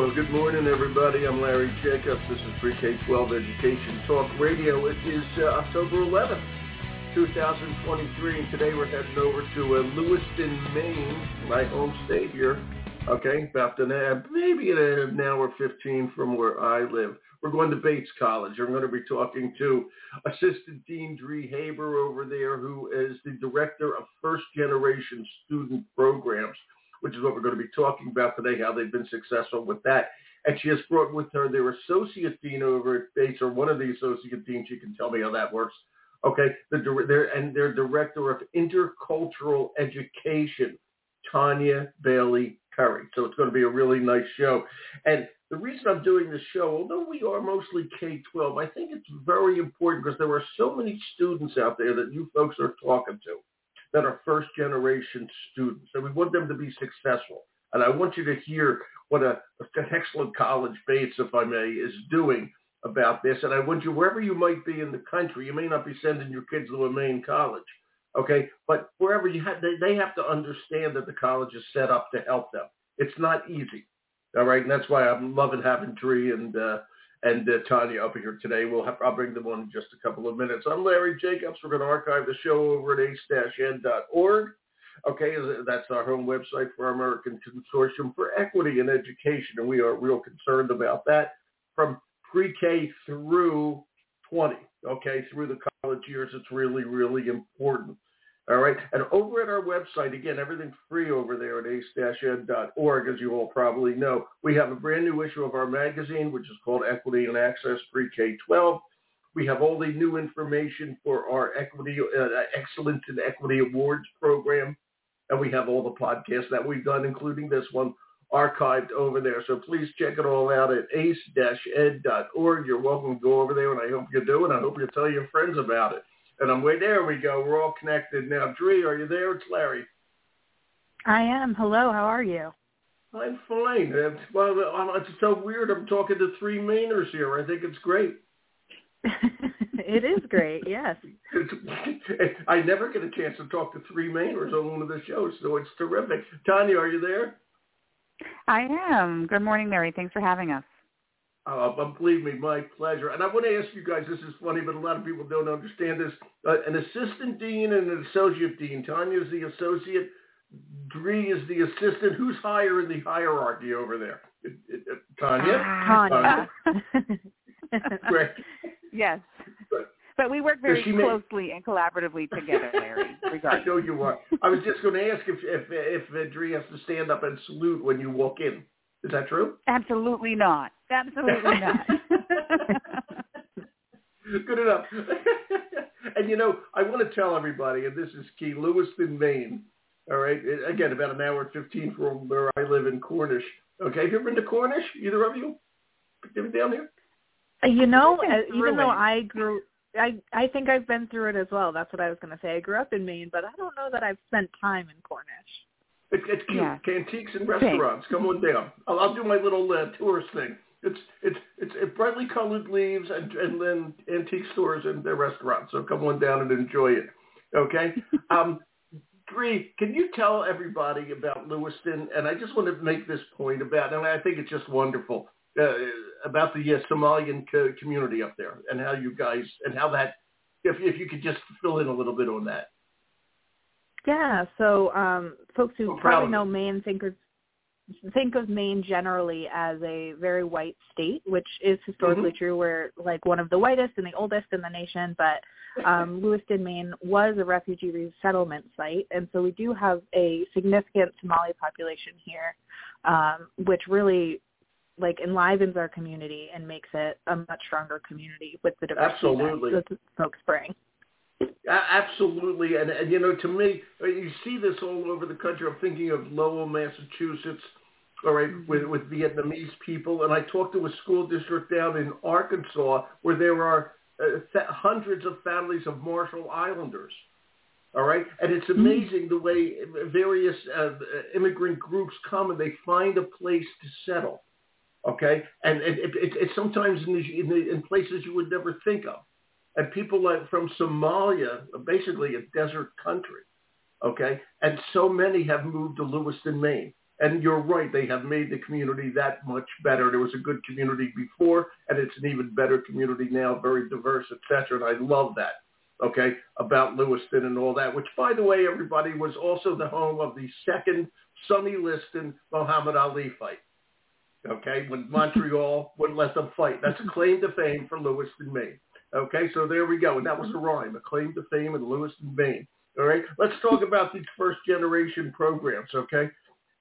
Well, good morning, everybody. I'm Larry Jacobs. This is Pre-K-12 Education Talk Radio. It is uh, October 11th, 2023, and today we're heading over to uh, Lewiston, Maine, my home state here. Okay, about an hour, maybe an hour 15 from where I live. We're going to Bates College. I'm going to be talking to Assistant Dean Dri Haber over there, who is the Director of First Generation Student Programs which is what we're going to be talking about today, how they've been successful with that. And she has brought with her their associate dean over at Bates, or one of the associate deans. She can tell me how that works. Okay, the their, and their director of intercultural education, Tonya Bailey Curry. So it's going to be a really nice show. And the reason I'm doing this show, although we are mostly K-12, I think it's very important because there are so many students out there that you folks are talking to that are first generation students. And we want them to be successful. And I want you to hear what a, an excellent college Bates, if I may, is doing about this. And I want you, wherever you might be in the country, you may not be sending your kids to a Maine college, okay? But wherever you have, they, they have to understand that the college is set up to help them. It's not easy, all right? And that's why I'm loving having Dri and uh, and uh, Tonya up here today. We'll have, I'll bring them on in just a couple of minutes. I'm Larry Jacobs. We're going to archive the show over at ace-ed.org. Okay, that's our home website for American Consortium for Equity in Education, and we are real concerned about that from pre-K through 20. Okay, through the college years, it's really, really important. All right. And over at our website, again, everything's free over there at ace-ed.org, as you all probably know. We have a brand new issue of our magazine, which is called Equity and Access Pre-K-12. We have all the new information for our Equity uh, Excellence in Equity Awards program. And we have all the podcasts that we've done, including this one, archived over there. So please check it all out at ace-ed.org. You're welcome to go over there, and I hope you do, and I hope you tell your friends about it. And I'm way there we go. We're all connected now. Dri, are you there? It's Larry. I am. Hello. How are you? I'm fine. Well, it's so weird. I'm talking to three Mainers here. I think it's great. it is great. Yes. I never get a chance to talk to three Mainers on one of the shows, so it's terrific. Tonya, are you there? I am. Good morning, Mary. Thanks for having us. Uh, but believe me, my pleasure. And I want to ask you guys, this is funny, but a lot of people don't understand this. Uh, an assistant dean and an associate dean. Tonya is the associate. Dri is the assistant. Who's higher in the hierarchy over there? Tonya? Tonya. Great. yes. But we work very closely and collaboratively together, Larry. I know you are. I was just going to ask if if if Dri has to stand up and salute when you walk in. Is that true? Absolutely not. Absolutely not. Good enough. and you know, I want to tell everybody, and this is key, Lewiston, Maine. All right, again, about an hour and fifteen from where I live in Cornish. Okay, have you ever been to Cornish? Either of you? Ever down there? Uh, you know, uh, even though I grew, I I think I've been through it as well. That's what I was going to say. I grew up in Maine, but I don't know that I've spent time in Cornish. It's, it's cute. Yeah. Antiques and restaurants. Come on down. I'll, I'll do my little uh, tourist thing. It's it's it's it brightly colored leaves and and then antique stores and their restaurants. So come on down and enjoy it. Okay. um, Dri, can you tell everybody about Lewiston? And I just want to make this point about, and I think it's just wonderful uh, about the uh, Somalian co- community up there and how you guys and how that. If if you could just fill in a little bit on that. Yeah, so um, folks who probably know Maine think of think of Maine generally as a very white state, which is historically mm-hmm. true. We're like one of the whitest and the oldest in the nation, but um, Lewiston, Maine was a refugee resettlement site, and so we do have a significant Somali population here, um, which really like enlivens our community and makes it a much stronger community with the diversity Absolutely. that folks bring. Absolutely, and, and you know, to me, uh, you see this all over the country. I'm thinking of Lowell, Massachusetts, all right, mm-hmm. with with Vietnamese people, and I talked to a school district down in Arkansas where there are uh, th- hundreds of families of Marshall Islanders. All right, and it's mm-hmm. amazing the way various uh, immigrant groups come and they find a place to settle. Okay, and it, it, it, it's sometimes in, the, in, the, in places you would never think of and people like from Somalia, basically a desert country, okay? And so many have moved to Lewiston, Maine. And you're right, they have made the community that much better. There was a good community before, and it's an even better community now, very diverse, etc. And I love that. Okay, about Lewiston and all that, which, by the way, everybody was also the home of the second Sonny Liston Muhammad Ali fight. Okay, when Montreal wouldn't let them fight. That's a claim to fame for Lewiston, Maine. Okay, so there we go. And that was a rhyme, a claim to fame in and Maine. All right, let's talk about these first generation programs. Okay,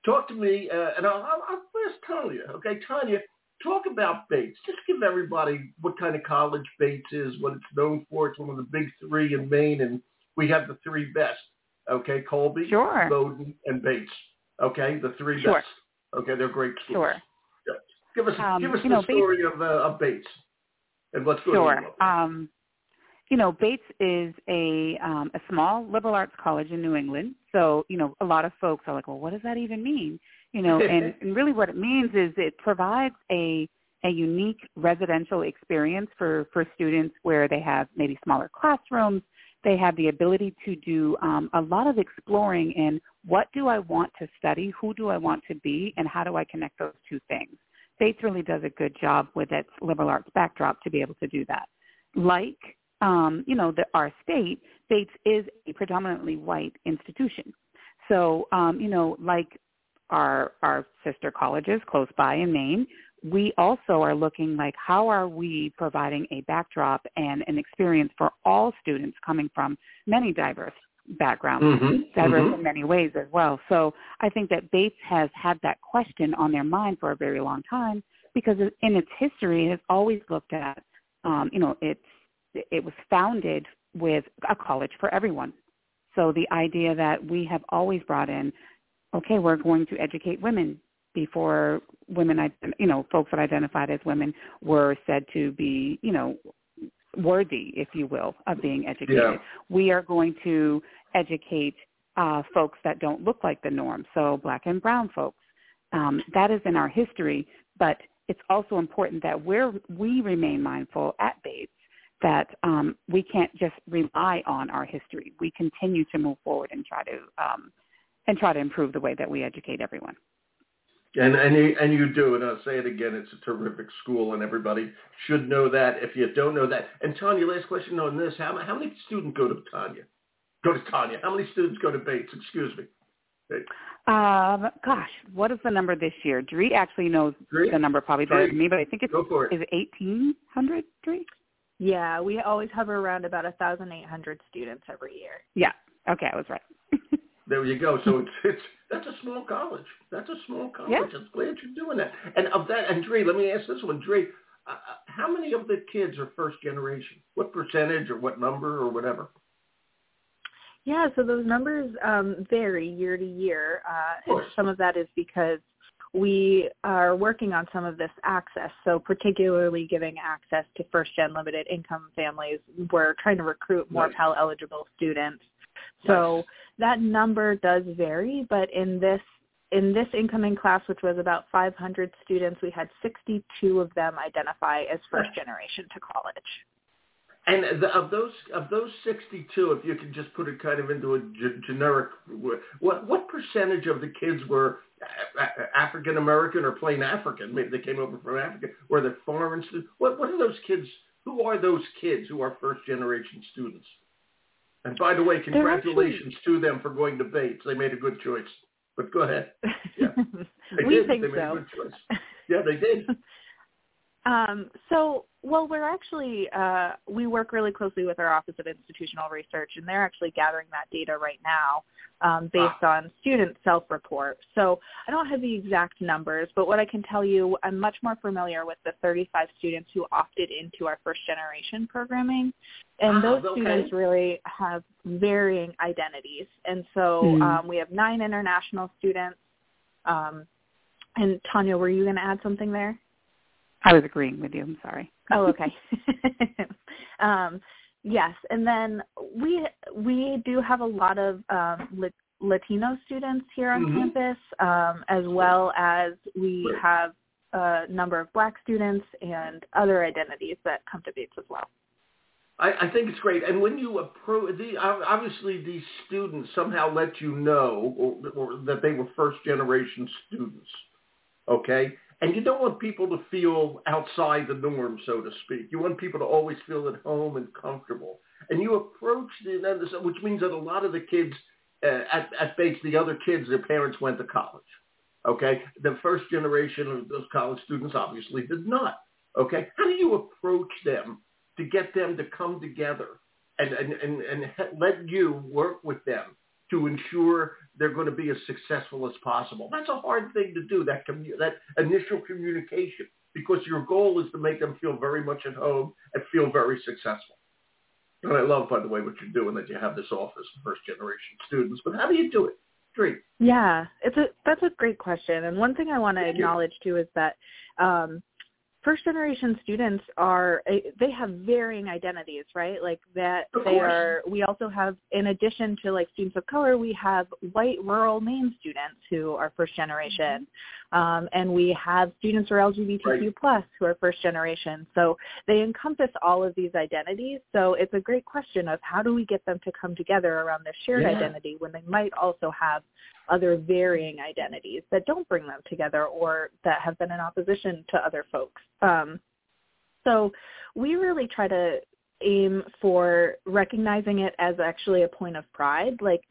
talk to me, uh, and I'll, I'll, I'll ask Tonya. Okay, Tonya, talk about Bates. Just give everybody what kind of college Bates is, what it's known for. It's one of the big three in Maine, and we have the three best. Okay, Colby, sure. Bowdoin, and Bates. Okay, the three sure. best. Okay, they're great schools. Sure. Give us um, give us the know, story Bates, of, uh, of Bates and what's going sure. on. Um, you know, Bates is a um, a small liberal arts college in New England. So, you know, a lot of folks are like, well, what does that even mean? You know, and, and really what it means is it provides a a unique residential experience for for students where they have maybe smaller classrooms. They have the ability to do um, a lot of exploring in what do I want to study, who do I want to be, and how do I connect those two things. Bates really does a good job with its liberal arts backdrop to be able to do that. Like um, you know, the, our state, Bates is a predominantly white institution. So, um, you know, like our our sister colleges close by in Maine, we also are looking like how are we providing a backdrop and an experience for all students coming from many diverse backgrounds, mm-hmm. diverse mm-hmm. in many ways as well. So I think that Bates has had that question on their mind for a very long time because in its history it has always looked at, um, you know, it's it was founded with a college for everyone. So the idea that we have always brought in, okay, we're going to educate women before women, you know, folks that identified as women were said to be, you know, worthy, if you will, of being educated. Yeah. We are going to educate uh, folks that don't look like the norm, so black and brown folks. Um, that is in our history, but it's also important that we're, we remain mindful at Bates that um, we can't just rely on our history. We continue to move forward and try to um, and try to improve the way that we educate everyone. And and you, and you do, and I'll say it again. It's a terrific school, and everybody should know that. If you don't know that, and Tonya, last question on this: How how many students go to Tonya? Go to Tonya. How many students go to Bates? Excuse me. Um, gosh, what is the number this year? Dri actually knows Dri? the number probably better than me, but I think it's Go for it. is it eighteen hundred, Dri? Yeah, we always hover around about a thousand eight hundred students every year. Yeah. Okay, I was right. there you go. So it's it's that's a small college. That's a small college. Yeah. I'm glad you're doing that. And of that, and Dri, let me ask this one, Dri. Uh, uh, how many of the kids are first generation? What percentage, or what number, or whatever? Yeah, so those numbers um, vary year to year. Uh, and some of that is because we are working on some of this access. So particularly giving access to first-gen limited income families. We're trying to recruit more. Pell eligible students. So that number does vary, but in this in this incoming class, which was about 500 students, we had 62 of them identify as first generation to college. And the, of those of those 62, if you could just put it kind of into a g- generic, what what percentage of the kids were uh, uh, African American or plain African? Maybe they came over from Africa. Were they foreign students? What what are those kids? Who are those kids who are first generation students? And by the way, congratulations actually, to them for going to Bates. They made a good choice. But go ahead. Yeah. They we did. think they made so. a good choice. Yeah, they did. Um, so, well, we're actually uh, we work really closely with our Office of Institutional Research, and they're actually gathering that data right now um, based on student self-report. So, I don't have the exact numbers, but what I can tell you, I'm much more familiar with the 35 students who opted into our first generation programming, and Wow, those okay. students really have varying identities. And so, Hmm. um, we have nine international students. Um, and Tonya, were you going to add something there? I was agreeing with you. I'm sorry. Oh, okay. um, yes, and then we we do have a lot of um, Lat- Latino students here on Mhm. campus, um, as well as we Great. have a number of Black students and other identities that come to Bates as well. I, I think it's great. And when you approach, the, obviously these students somehow let you know or, or that they were first generation students. Okay? And you don't want people to feel outside the norm, so to speak. You want people to always feel at home and comfortable. And you approach the, which means that a lot of the kids uh, at, at Bates, the other kids, their parents went to college. Okay? The first generation of those college students obviously did not. Okay? How do you approach them to get them to come together and, and, and, and let you work with them to ensure they're going to be as successful as possible. That's a hard thing to do, that, commu- that initial communication, because your goal is to make them feel very much at home and feel very successful. And I love, by the way, what you're doing, that you have this office for first generation students. But how do you do it? Great. Yeah, it's a that's a great question. And one thing I want to acknowledge too is that um, first generation students are eh, they have varying identities right? Like that they are we also have in addition to like students of color we have white rural maine students who are first generation mm-hmm. Um, and we have students who are lgbtq plus who are first generation so they encompass all of these identities so it's a great question of how do we get them to come together around this shared Yeah. identity when they might also have other varying identities that don't bring them together or that have been in opposition to other folks. Um, so we really try to aim for recognizing it as actually a point of pride. Like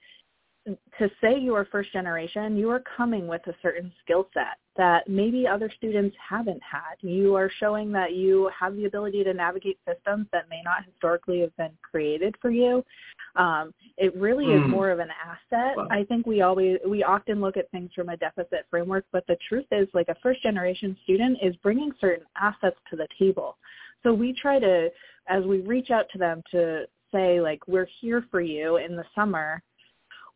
to say you are first generation, you are coming with a certain skill set that maybe other students haven't had. You are showing that you have the ability to navigate systems that may not historically have been created for you. Um, it really is Mm. more of an asset. Wow. I think we always we often look at things from a deficit framework, but the truth is, like a first generation student is bringing certain assets to the table. So we try to, as we reach out to them to say like we're here for you in the summer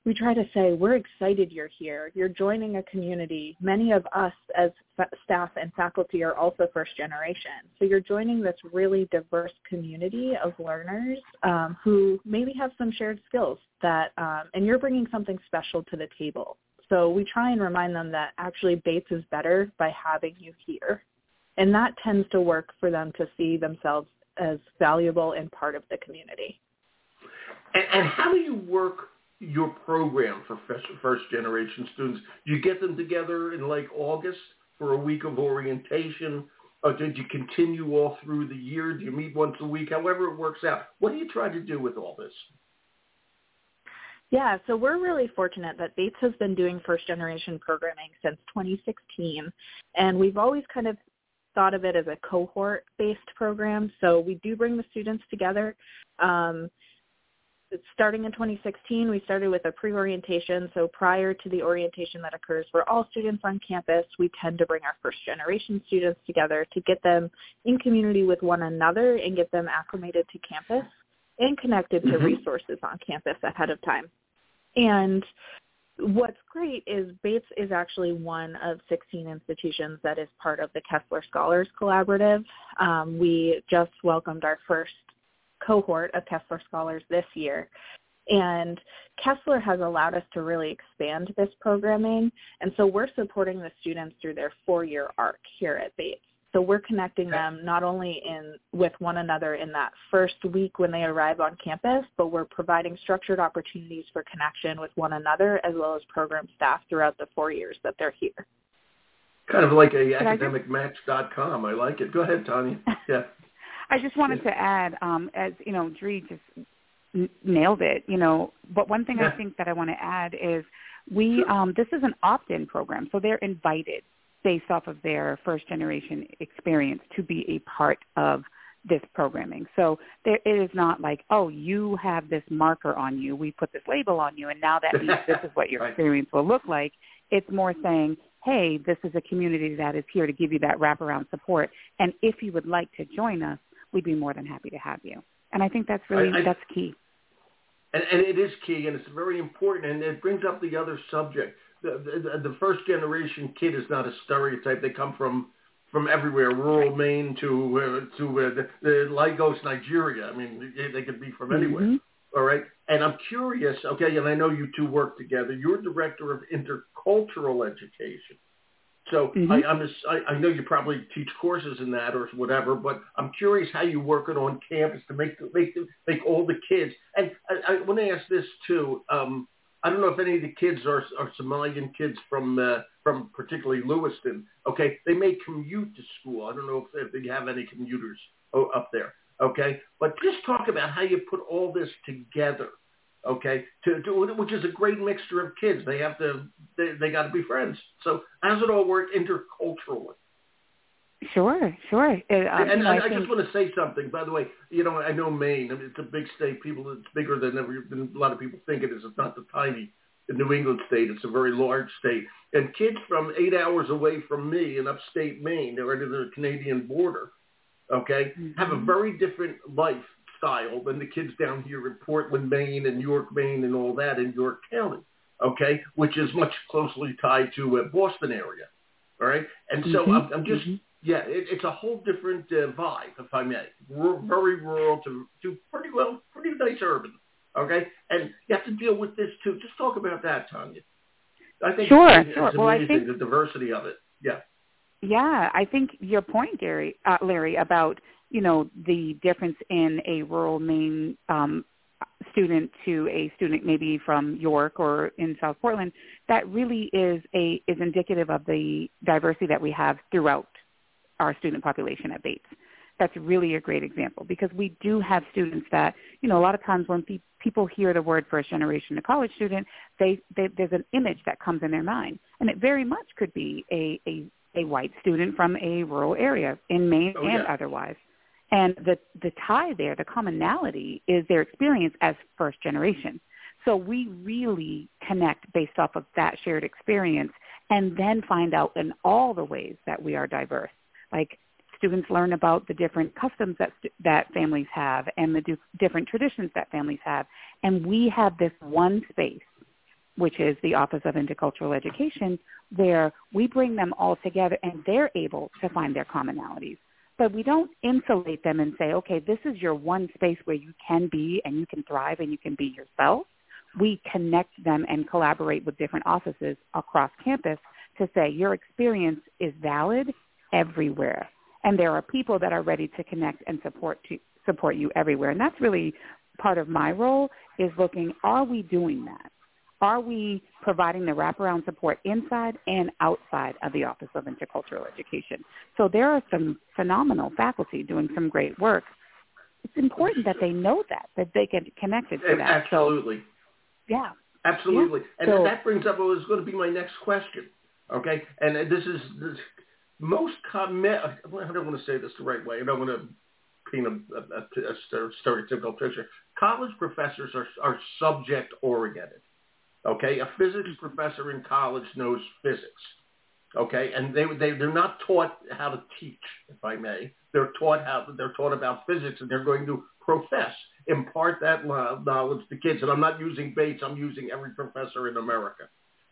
we try to say we're excited you're here. You're joining a community. Many of us as fa- staff and faculty are also first generation. So you're joining this really diverse community of learners um, who maybe have some shared skills that um, and you're bringing something special to the table. So we try and remind them that actually bates is better by having you here. And that tends to work for them to see themselves as valuable and part of the community. And, and how do you work your program for first, generation students? You get them together in like August for a week of orientation. Or did you continue all through the year? Do you meet once a week? However it works out. What do you try to do with all this? Yeah, so we're really fortunate that Bates has been doing first generation programming since 2016, and we've always kind of thought of it as a cohort based program. So we do bring the students together. Um, starting in 2016, we started with a pre-orientation. So prior to the orientation that occurs for all students on campus, we tend to bring our first generation students together to get them in community with one another and get them acclimated to campus and connected to Mhm. resources on campus ahead of time. And what's great is Bates is actually one of 16 institutions that is part of the Kessler Scholars Collaborative. Um, we just welcomed our first cohort of Kessler Scholars this year. And Kessler has allowed us to really expand this programming. And so we're supporting the students through their four-year arc here at Bates. So we're connecting them not only in with one another in that first week when they arrive on campus, but we're providing structured opportunities for connection with one another as well as program staff throughout the four years that they're here. Kind of like a Could I just- academicmatch.com. I like it. Go ahead, Tanya. Yeah. I just wanted to add, um, as you know, Dri just n- nailed it. You know, but one thing I think that I want to add is we um, this is an opt-in program, so they're invited based off of their first generation experience to be a part of this programming. So there, it is not like, oh, you have this marker on you, we put this label on you, and now that means this is what your experience will look like. It's more saying, hey, this is a community that is here to give you that wraparound support, and if you would like to join us, we'd be more than happy to have you. And I think that's really I- I- that's key. And, and it is key, and it's very important, and it brings up the other subject. The, the, the first generation kid is not a stereotype. They come from from everywhere, rural Maine to uh, to uh, the, the Lagos, Nigeria. I mean, they, they could be from anywhere. Mhm. All right. And I'm curious, okay, and I know you two work together. You're director of intercultural education. So mm-hmm. I, I'm just, I, I know you probably teach courses in that or whatever, but I'm curious how you work it on campus to make the, make the, make all the kids. And I, I want to ask this too. Um, I don't know if any of the kids are, are Somalian kids from uh, from particularly Lewiston. Okay, they may commute to school. I don't know if, if they have any commuters up there. Okay, but just talk about how you put all this together. Okay, to, to which is a great mixture of kids. They have to they they got to be friends. So does it all work interculturally? Sure, sure. It, um, and, I, I, think... just want to say something. By the way, you know, I know Maine. I mean, it's a big state. People, it's bigger than, than a lot of people think it is. It's not the tiny New England state. It's a very large state. And kids from eight hours away from me in upstate Maine, they're to the Canadian border, okay, mm-hmm. have a very different lifestyle than the kids down here in Portland, Maine, and York, Maine, and all that in York County, okay, which is much closely tied to uh, Boston area. All right, and so mm-hmm. I'm, I'm just mm-hmm. yeah, it, it's a whole different uh, vibe, if I may. R- very rural to to pretty well, pretty nice urban. Okay, and you have to deal with this too. Just talk about that, Tonya. I think sure, it's, sure. It's well, I think the diversity of it. Yeah. Yeah, I think your point, Gary, uh, Larry, about you know the difference in a rural Maine um, student to a student maybe from York or in South Portland, that really is a is indicative of the diversity that we have throughout our student population at Bates. That's really a great example because we do have students that, you know, a lot of times when pe- people hear the word first generation a college student, they, they there's an image that comes in their mind, and it very much could be a a, a white student from a rural area in Maine oh, and yeah. otherwise. And the the tie there, the commonality is their experience as first generation. So we really connect based off of that shared experience and then find out in all the ways that we are diverse. Like students learn about the different customs that that families have and the different traditions that families have, and we have this one space, which is the Office of Intercultural Education, where we bring them all together and they're able to find their commonalities. But we don't insulate them and say, okay, this is your one space where you can be and you can thrive and you can be yourself. We connect them and collaborate with different offices across campus to say your experience is valid everywhere and there are people that are ready to connect and support to, support you everywhere. And that's really part of my role is looking, are we doing that? Are we providing the wraparound support inside and outside of the Office of Intercultural Education? So there are some phenomenal faculty doing some great work. It's important that they know that, that they get connected to that. Absolutely. So, yeah. Absolutely. Yeah. And so, that brings up what was going to be my next question. Okay. And this is this, most com- I don't want to say this the right way. I don't want to paint a, a, a stereotypical picture. College professors are, are subject oriented. Okay, a physics professor in college knows physics. Okay, and they they they're not taught how to teach, if I may. They're taught how they're taught about physics, and they're going to profess, impart that knowledge to kids. And I'm not using Bates. I'm using every professor in America.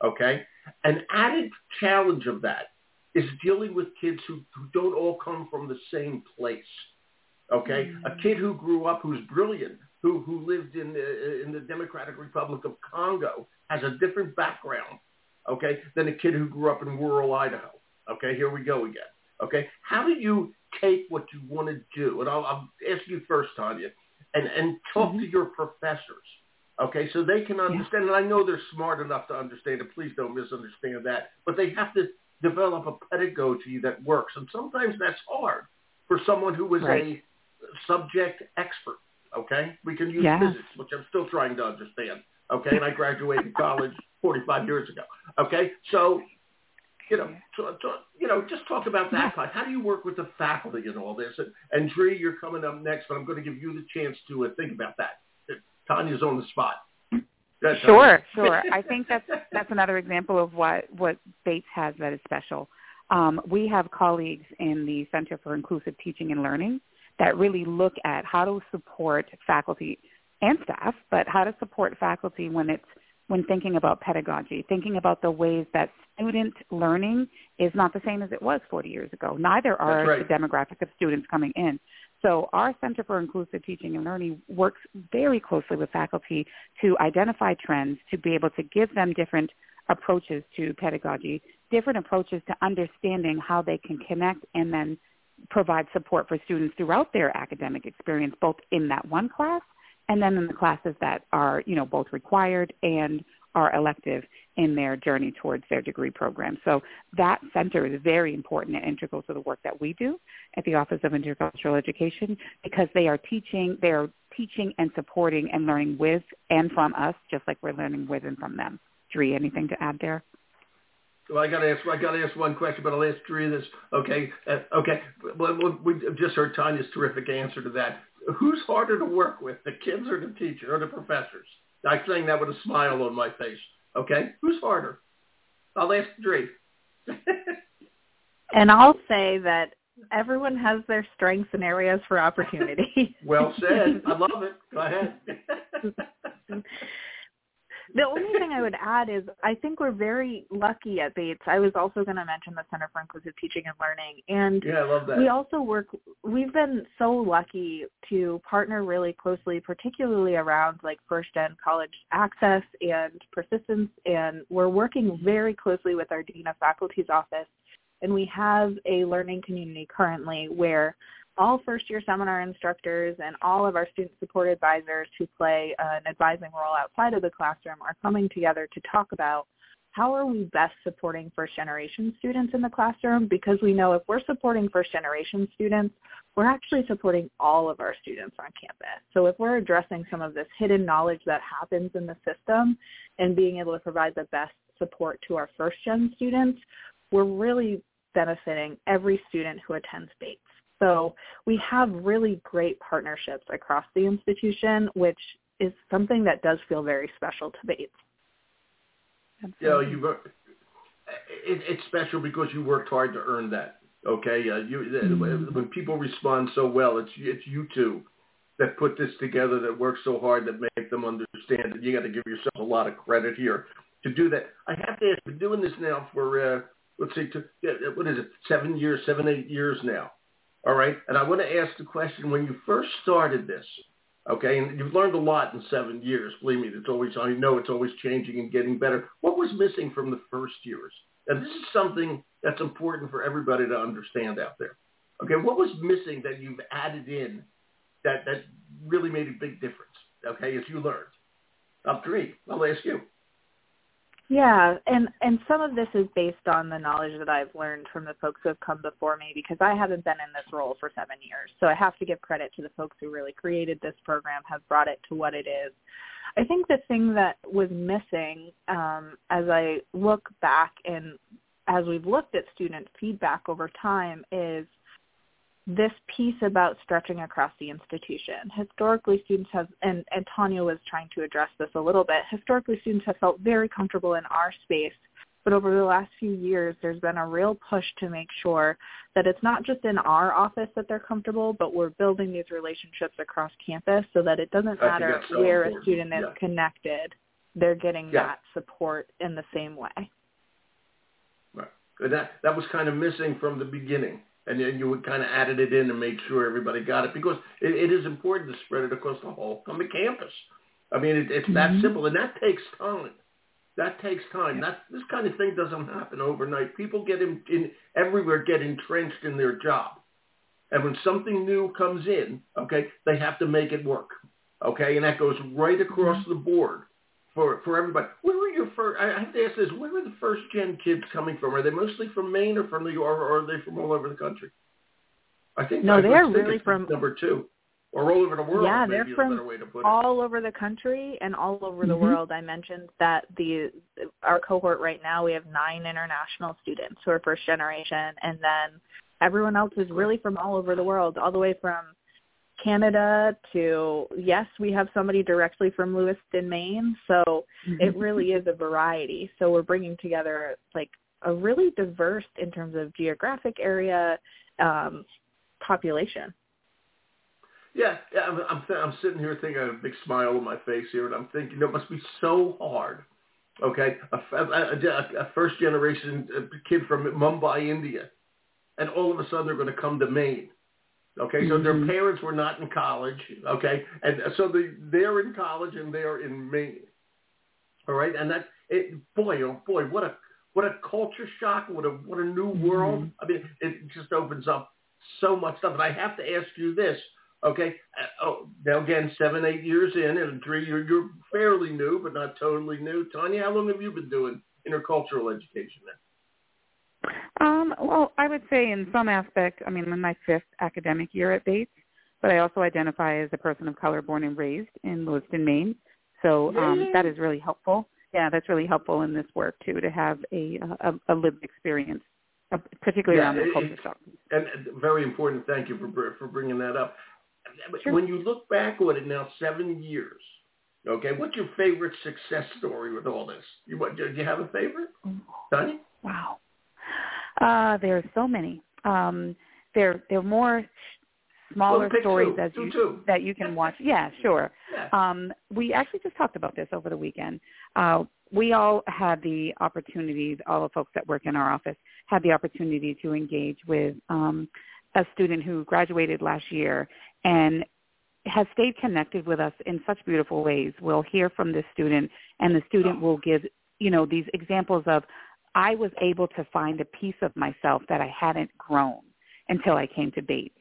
Okay, an added challenge of that is dealing with kids who, who don't all come from the same place. Okay, mm-hmm. a kid who grew up who's brilliant, who who lived in the, in the Democratic Republic of Congo has a different background. Okay, than a kid who grew up in rural Idaho. Okay, here we go again. Okay, how do you take what you want to do? And I'll, I'll ask you first, Tonya, and and talk mm-hmm. to your professors. Okay, so they can understand, yeah. and I know they're smart enough to understand it. Please don't misunderstand that. But they have to develop a pedagogy that works. And sometimes that's hard for someone who is right. a subject expert. Okay, we can use yeah. physics, which I'm still trying to understand. Okay, and I graduated college 45 years ago. Okay, so you know, to, to, you know, just talk about that part. How do you work with the faculty and all this? And, and Dri, you're coming up next, but I'm going to give you the chance to uh, think about that. Tonya's on the spot. That's sure, sure. I think that's that's another example of what what Bates has that is special. Um, we have colleagues in the Center for Inclusive Teaching and Learning that really look at how to support faculty and staff, but how to support faculty when it's when thinking about pedagogy, thinking about the ways that student learning is not the same as it was 40 years ago. Neither are right. the demographic of students coming in. So our Center for Inclusive Teaching and Learning works very closely with faculty to identify trends, to be able to give them different approaches to pedagogy different approaches to understanding how they can connect and then provide support for students throughout their academic experience, both in that one class and then in the classes that are, you know, both required and are elective in their journey towards their degree program. So that center is very important and integral to the work that we do at the Office of Intercultural Education because they are teaching, they are teaching and supporting and learning with and from us, just like we're learning with and from them. Dri, anything to add there? Well, I got to ask. I got to ask one question, but I'll ask Dri this. Okay, uh, okay. Well, we just heard Tonya's terrific answer to that. Who's harder to work with, the kids or the teacher or the professors? I'm saying that with a smile on my face. Okay, who's harder? I'll ask Dri. and I'll say that everyone has their strengths and areas for opportunity. well said. I love it. Go ahead. The only thing I would add is I think we're very lucky at Bates. I was also going to mention the Center for Inclusive Teaching and Learning, and yeah, I love that. we also work. We've been so lucky to partner really closely, particularly around like first gen college access and persistence, and we're working very closely with our dean of faculty's office, and we have a learning community currently where all first year seminar instructors and all of our student support advisors who play an advising role outside of the classroom are coming together to talk about how are we best supporting first generation students in the classroom because we know if we're supporting first generation students, we're actually supporting all of our students on campus. So if we're addressing some of this hidden knowledge that happens in the system and being able to provide the best support to our first gen students, we're really benefiting every student who attends Bates. So we have really great partnerships across the institution, which is something that does feel very special to Bates. Yeah, you it, it's special because you worked hard to earn that. Okay, uh, you mm-hmm. when people respond so well, it's it's you two that put this together, that work so hard, that make them understand it. You got to give yourself a lot of credit here to do that. I have to ask, been doing this now for uh, let's see, to, what is it, seven years, seven eight years now. All right. And I want to ask the question when you first started this, okay, and you've learned a lot in seven years. Believe me, it's always, I know it's always changing and getting better. What was missing from the first years? And this is something that's important for everybody to understand out there. Okay. What was missing that you've added in that, that really made a big difference? Okay. As you learned. Up three. I'll ask you. Yeah, and and some of this is based on the knowledge that I've learned from the folks who have come before me because I haven't been in this role for 7 years. So I have to give credit to the folks who really created this program, have brought it to what it is. I think the thing that was missing um, as I look back and as we've looked at student feedback over time is this piece about stretching across the institution. Historically, students have, and, and Tonya was trying to address this a little bit, historically students have felt very comfortable in our space, but over the last few years, there's been a real push to make sure that it's not just in our office that they're comfortable, but we're building these relationships across campus so that it doesn't matter so where important. a student is yeah. connected, they're getting yeah. that support in the same way. Right. That, that was kind of missing from the beginning and then you would kind of added it in and made sure everybody got it because it, it is important to spread it across the whole on the campus. I mean, it, it's mm-hmm. that simple, and that takes time. That takes time. That this kind of thing doesn't happen overnight. People get in, in everywhere get entrenched in their job, and when something new comes in, okay, they have to make it work. Okay, and that goes right across mm-hmm. the board for for everybody. Where first? I have to ask this: Where are the first gen kids coming from? Are they mostly from Maine or from New York, or are they from all over the country? I think no, they're really from number two, or all over the world. Yeah, they're from all over the country and all over the mm-hmm. world. I mentioned that the our cohort right now we have nine international students who are first generation, and then everyone else is really from all over the world, all the way from Canada to yes, we have somebody directly from Lewiston, Maine. So mm-hmm. it really is a variety. So we're bringing together like a really diverse in terms of geographic area um, population. Yeah, yeah I'm I'm, th- I'm sitting here thinking, I have a big smile on my face here, and I'm thinking it must be so hard. Okay, a, a, a, a first generation kid from Mumbai, India, and all of a sudden they're going to come to Maine Okay, so mm-hmm. their parents were not in college. Okay, and so they they're in college and they're in Maine. All right, and that it boy oh boy what a what a culture shock, what a what a new world. Mm-hmm. I mean, it just opens up so much stuff. And I have to ask you this, okay? Uh, oh, now again, seven, eight years in, and Dri, you're you're fairly new, but not totally new. Tonya, how long have you been doing intercultural education now? Um, well, I would say in some aspect, I mean, I'm in my fifth academic year at Bates, but I also identify as a person of color born and raised in Lewiston, Maine. So um, that is really helpful. Yeah, that's really helpful in this work too to have a a, a lived experience, uh, particularly yeah, around the culture shock. And very important. Thank you for for bringing that up. Sure. When you look back on it now, seven years. Okay, what's your favorite success story with all this? You what? Do you have a favorite, Tonya? Wow, uh, there are so many. Um, there, there are more smaller well, stories two, as you two. that you can watch. Yeah, sure. Yeah. Um, we actually just talked about this over the weekend. Uh, we all had the opportunity, all the folks that work in our office had the opportunity to engage with um, a student who graduated last year and has stayed connected with us in such beautiful ways. We'll hear from this student and the student will give, you know, these examples of I was able to find a piece of myself that I hadn't grown until I came to Bates.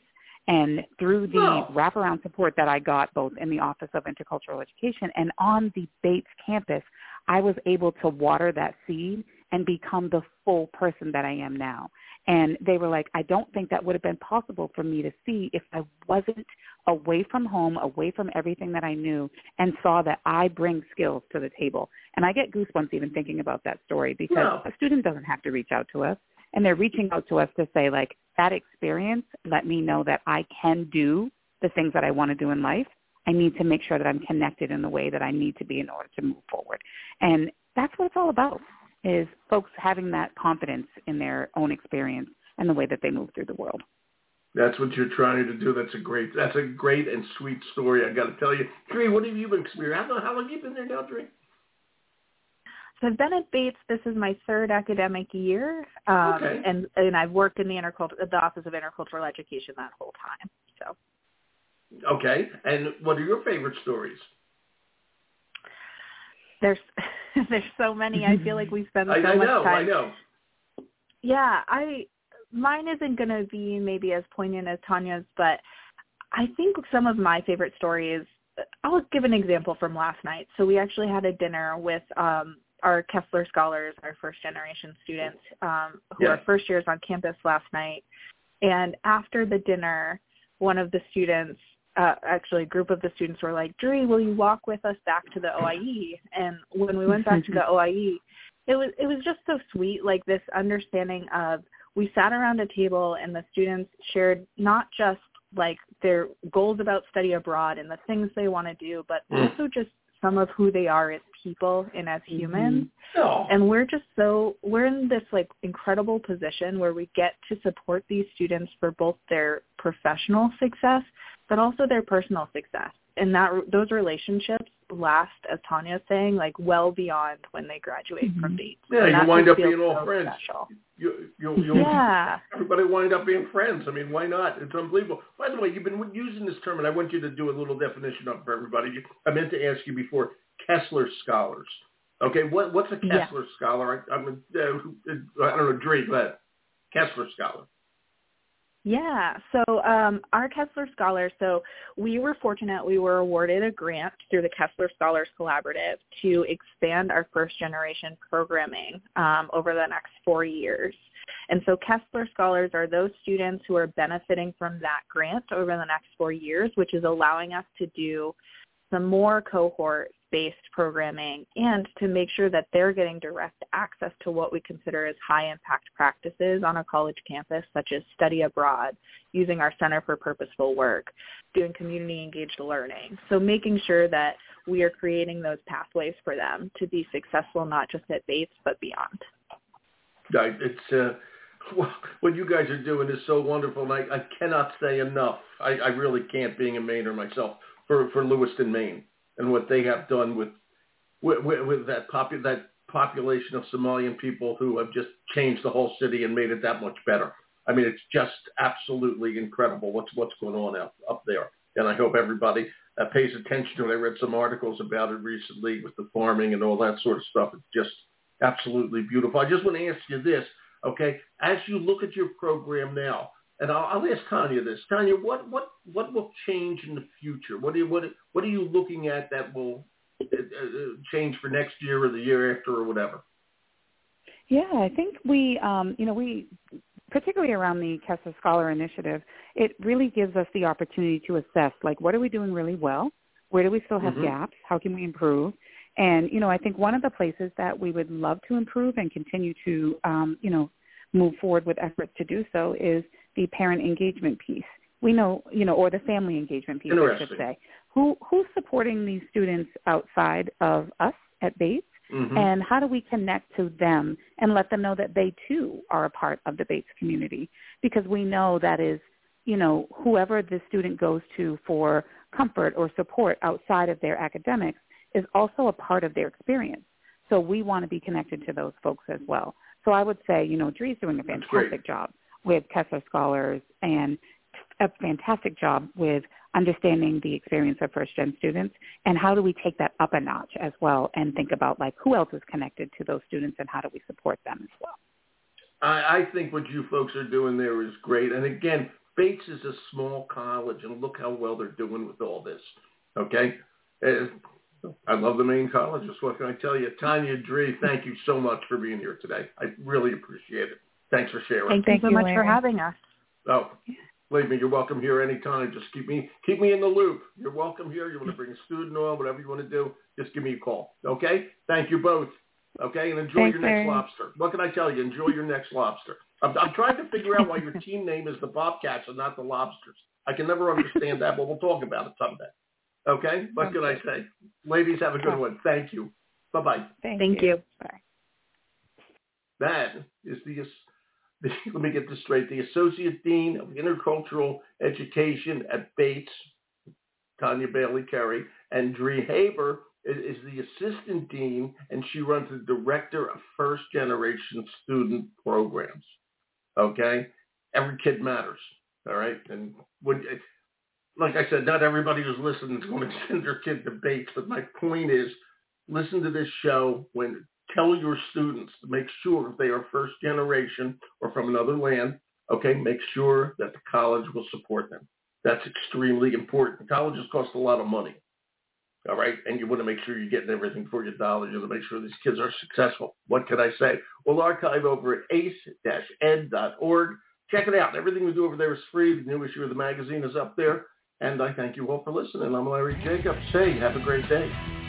And through the oh. wraparound support that I got both in the Office of Intercultural Education and on the Bates campus, I was able to water that seed and become the full person that I am now. And they were like, I don't think that would have been possible for me to see if I wasn't away from home, away from everything that I knew, and saw that I bring skills to the table. And I get goosebumps even thinking about that story because no. a student doesn't have to reach out to us and they're reaching out to us to say like that experience let me know that I can do the things that I want to do in life. I need to make sure that I'm connected in the way that I need to be in order to move forward. And that's what it's all about is folks having that confidence in their own experience and the way that they move through the world. That's what you're trying to do. That's a great, that's a great and sweet story. I got to tell you, Dri, what have you been experiencing? How, how long have you been there now, Dri? So I've been at Bates. This is my third academic year, um, okay. and and I've worked in the intercultural the Office of Intercultural Education that whole time. So. Okay, and what are your favorite stories? There's there's so many. I feel like we spend so I, I much know, time. I know. Yeah, I mine isn't going to be maybe as poignant as Tonya's, but I think some of my favorite stories. I'll give an example from last night. So we actually had a dinner with um, our Kessler scholars, our first generation students um, who yes. are first years on campus last night. And after the dinner, one of the students, uh, actually a group of the students were like, Dri, will you walk with us back to the OIE? And when we went back to the OIE, it was it was just so sweet, like this understanding of we sat around a table and the students shared not just like their goals about study abroad and the things they want to do, but mm. also just some of who they are as people and as humans. Oh. And we're just so we're in this like incredible position where we get to support these students for both their professional success but also their personal success. And that those relationships last, as Tonya's saying, like well beyond when they graduate mm-hmm. from Bates. Yeah, and you wind up being all so friends. Special. You, you, you, yeah. Everybody wind up being friends. I mean, why not? It's unbelievable. By the way, you've been using this term, and I want you to do a little definition of for everybody. I meant to ask you before Kessler scholars. Okay, what what's a Kessler yeah. scholar? I, I'm a, uh, I don't know, Drake, but Kessler scholar. Yeah, so um, our Kessler Scholars, so we were fortunate we were awarded a grant through the Kessler Scholars Collaborative to expand our first generation programming um, over the next four years. And so Kessler Scholars are those students who are benefiting from that grant over the next four years, which is allowing us to do some more cohort based programming and to make sure that they're getting direct access to what we consider as high impact practices on a college campus, such as study abroad, using our Center for Purposeful Work, doing community engaged learning. So making sure that we are creating those pathways for them to be successful not just at Bates but beyond. It's uh, what you guys are doing is so wonderful, and I, I cannot say enough. I, I really can't, being a Mainer myself, for for Lewiston, Maine and what they have done with with, with that popu- that population of Somalian people who have just changed the whole city and made it that much better. I mean, it's just absolutely incredible what's what's going on up up there. And I hope everybody uh, pays attention to it. I read some articles about it recently with the farming and all that sort of stuff. It's just Absolutely beautiful. I just want to ask you this, okay? As you look at your program now, and I'll, I'll ask Tonya this. Tonya, what, what, what will change in the future? What are, you, what, what are you looking at that will uh, uh, change for next year or the year after or whatever? Yeah, I think we, um, you know, we, particularly around the Kessler Scholar Initiative, it really gives us the opportunity to assess, like, what are we doing really well? Where do we still have mm-hmm. gaps? How can we improve? And, you know, I think one of the places that we would love to improve and continue to, um, you know, move forward with efforts to do so is the parent engagement piece. We know, you know, or the family engagement piece, I should say. Who who's supporting these students outside of us at Bates, mm-hmm. and how do we connect to them and let them know that they too are a part of the Bates community? Because we know that is, you know, whoever the student goes to for comfort or support outside of their academics is also a part of their experience. So we want to be connected to those folks as well. So I would say, you know, Dri's doing a fantastic job with Tesla Scholars and a fantastic job with understanding the experience of first gen students and how do we take that up a notch as well and think about like who else is connected to those students and how do we support them as well. I, I think what you folks are doing there is great. And again, Bates is a small college and look how well they're doing with all this. Okay? I love the Maine colleges. What can I tell you? Tonya Dri, thank you so much for being here today. I really appreciate it. Thanks for sharing. Thank, thank you so much Larry. for having us. Oh, believe me, you're welcome here anytime. Just keep me keep me in the loop. You're welcome here. You want to bring a student on, whatever you want to do, just give me a call. Okay? Thank you both. Okay, and enjoy Thanks, your next lobster. What can I tell you? Enjoy your next lobster. I'm, I'm trying to figure out why your team name is the Bobcats and not the Lobsters. I can never understand that, but we'll talk about it someday. Okay? What can I say? Ladies, have a good one. Thank you. Bye-bye. Thank, Thank you. you. Bye. That is the, the, let me get this straight, the Associate Dean of Intercultural Education at Bates, Tonya Bailey-Curry, and Dri Haber is, is the Assistant Dean, and she runs the Director of First Generation Student Programs. Okay? Every kid matters. All right? And when like I said, not everybody who's listening is going to send their kid to Bates, but my point is listen to this show when tell your students to make sure if they are first generation or from another land, okay, make sure that the college will support them. That's extremely important. Colleges cost a lot of money. All right. And you want to make sure you're getting everything for your dollar. You want to make sure these kids are successful. What can I say? Well, archive over at ace-ed.org. Check it out. Everything we do over there is free. The new issue of the magazine is up there. And I thank you all for listening. I'm Larry Jacobs. Say, have a great day.